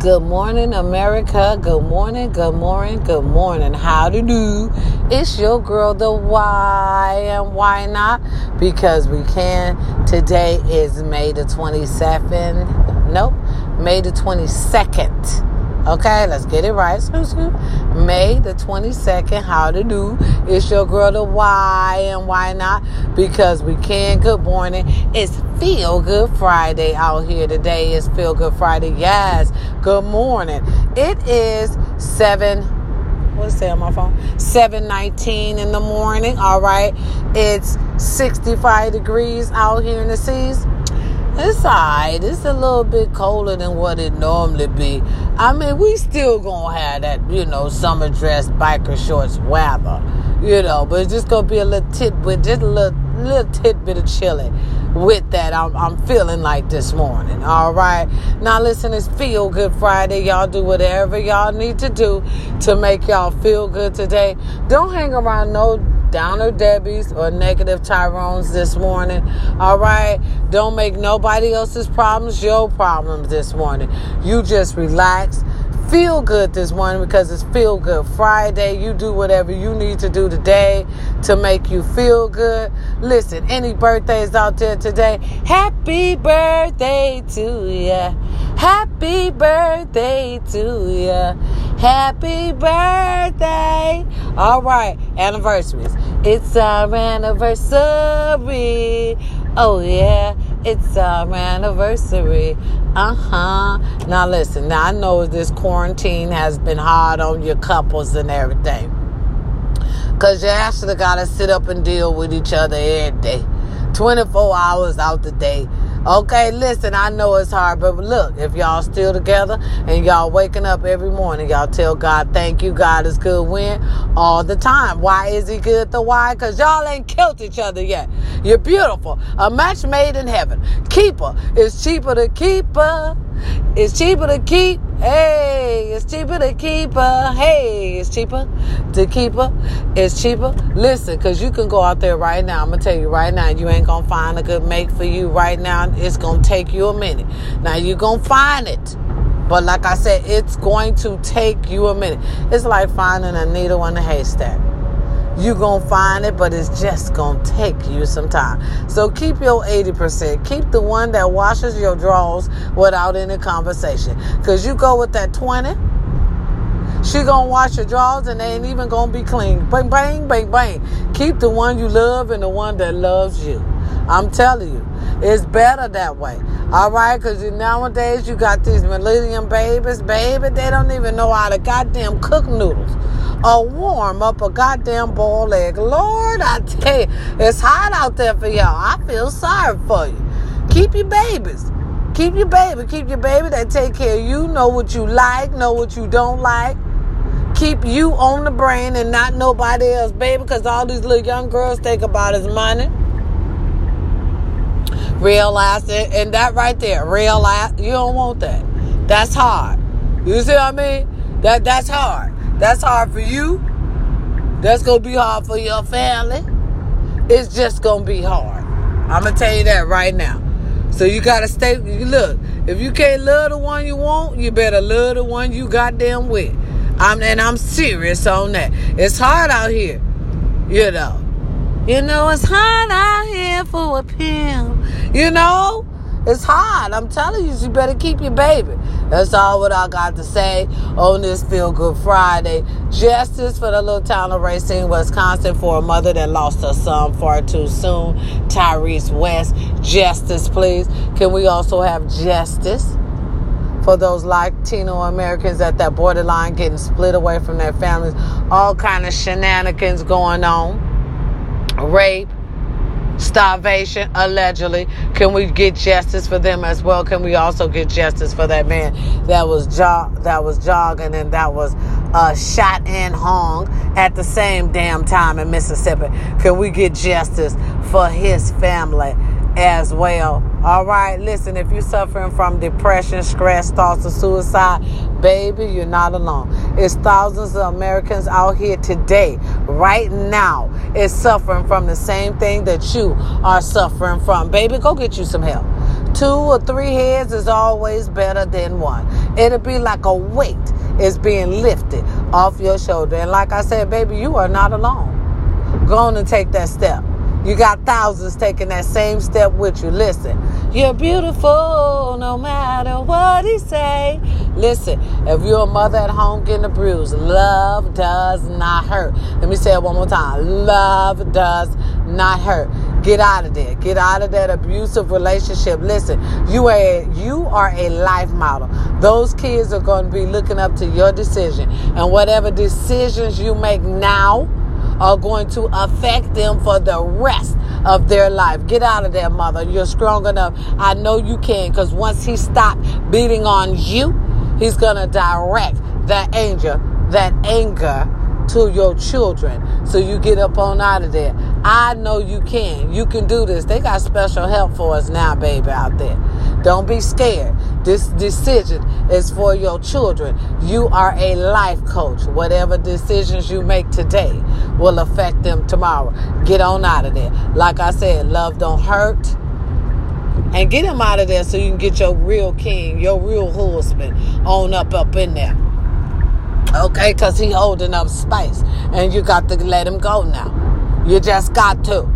Good morning, America. Good morning, good morning, good morning. How to do? It's your girl, the why and why not? Because we can. Today is May the 27th. Nope, May the 22nd. Okay, let's get it right. May the 22nd, how to do. It's your girl, the why and why not? Because we can. Good morning. It's Feel Good Friday out here today. It's Feel Good Friday. Yes. Good morning. It is 7 what's that on my phone? 719 in the morning. All right. It's 65 degrees out here in the seas. It's alright. It's a little bit colder than what it normally be. I mean, we still gonna have that, you know, summer dress, biker shorts weather, you know, but it's just gonna be a little tidbit, just a little, little tidbit of chilly with that I'm, I'm feeling like this morning. All right. Now listen, it's Feel Good Friday. Y'all do whatever y'all need to do to make y'all feel good today. Don't hang around no downer Debbie's or negative Tyrones this morning. All right. Don't make nobody else's problems your problems this morning. You just relax. Feel good this morning because it's Feel Good Friday. You do whatever you need to do today to make you feel good. Listen, any birthdays out there today? Happy birthday to ya. Happy birthday to ya. Happy birthday. All right, anniversaries. It's our anniversary. Oh, yeah, it's our anniversary. Uh huh. Now, listen, now I know this quarantine has been hard on your couples and everything. Because you actually got to sit up and deal with each other every day. 24 hours out the day. Okay, listen, I know it's hard, but look, if y'all still together and y'all waking up every morning, y'all tell God, thank you, God is good when all the time. Why is he good? The why? Because y'all ain't killed each other yet. You're beautiful. A match made in heaven. Keeper. It's cheaper to keep. It's cheaper to keep. Hey, it's cheaper to keep her. Hey, it's cheaper to keep her. It's cheaper. Listen, because you can go out there right now. I'm going to tell you right now, you ain't going to find a good make for you right now. It's going to take you a minute. Now, you're going to find it. But like I said, it's going to take you a minute. It's like finding a needle in a haystack you're going to find it, but it's just going to take you some time. So keep your 80%. Keep the one that washes your drawers without any conversation. Because you go with that 20, she to wash your drawers and they ain't even to be clean. Bang, bang, bang, bang. Keep the one you love and the one that loves you. I'm telling you, it's better that way. All right, because nowadays you got these millennium babies, baby, they don't even know how to goddamn cook noodles or warm up a goddamn boiled egg. Lord, I tell you, it's hot out there for y'all. I feel sorry for you. Keep your babies. Keep your baby. Keep your baby that take care of you, know what you like, know what you don't like. Keep you on the brain and not nobody else, baby, because all these little young girls think about is money. Realize it, and that right there, realize you don't want that. That's hard. You see what I mean? That that's hard. That's hard for you. That's gonna be hard for your family. It's just gonna be hard. I'm gonna tell you that right now. So you gotta stay. Look, if you can't love the one you want, you better love the one you goddamn with. I'm and I'm serious on that. It's hard out here, you know. You know it's hard out here for a pimp. You know. It's hard. I'm telling you, you better keep your baby. That's all what I got to say on this Feel Good Friday. Justice for the little town of Racine, Wisconsin, for a mother that lost her son far too soon, Tyrese West. Justice, please. Can we also have justice? for those Latino Americans at that borderline getting split away from their families, all kind of shenanigans going on, rape, starvation, allegedly. Can we get justice for them as well? Can we also get justice for that man that was jog- that was jogging and that was uh, shot and hung at the same damn time in Mississippi? Can we get justice for his family? As well. All right, listen, if you're suffering from depression, stress, thoughts of suicide, baby, you're not alone. It's thousands of Americans out here today, right now, is suffering from the same thing that you are suffering from. Baby, go get you some help. Two or three heads is always better than one. It'll be like a weight is being lifted off your shoulder. And like I said, baby, you are not alone. Go on and take that step. You got thousands taking that same step with you. Listen, you're beautiful no matter what he say. Listen, if you're a mother at home getting a bruise, love does not hurt. Let me say it one more time. Love does not hurt. Get out of there. Get out of that abusive relationship. Listen, you are you are a life model. Those kids are going to be looking up to your decision, and whatever decisions you make now are going to affect them for the rest of their life. Get out of there, mother. You're strong enough. I know you can because once he stopped beating on you, he's going to direct that anger, that anger to your children. So you get up on out of there. I know you can. You can do this. They got special help for us now, baby, out there. Don't be scared. This decision is for your children. You are a life coach. Whatever decisions you make today will affect them tomorrow. Get on out of there. Like I said, love don't hurt. And get him out of there so you can get your real king, your real husband on up up in there. Okay, because he holding up space. And you got to let him go now. You just got to.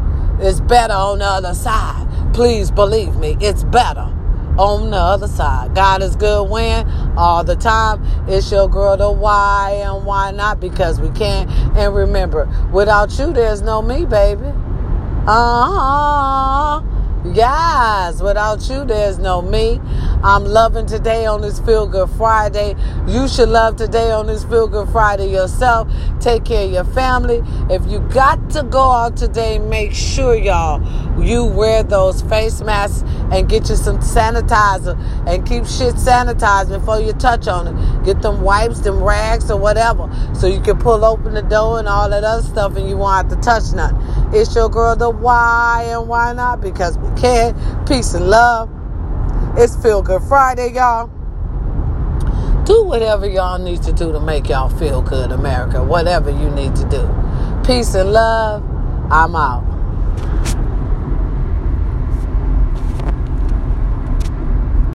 It's better on the other side. Please believe me, it's better on the other side. God is good when all the time. It's your girl the why and why not because we can't And remember, without you, there's no me, baby. Uh huh. Yes, without you, there's no me. I'm loving today on this Feel Good Friday. You should love today on this Feel Good Friday yourself. Take care of your family. If you got to go out today, make sure, y'all, you wear those face masks and get you some sanitizer and keep shit sanitized before you touch on it. Get them wipes, them rags, or whatever, so you can pull open the door and all that other stuff and you won't have to touch nothing. It's your girl, the why and why not? Because we can. Peace and love. It's Feel Good Friday, y'all. Do whatever y'all need to do to make y'all feel good, America. Whatever you need to do. Peace and love. I'm out.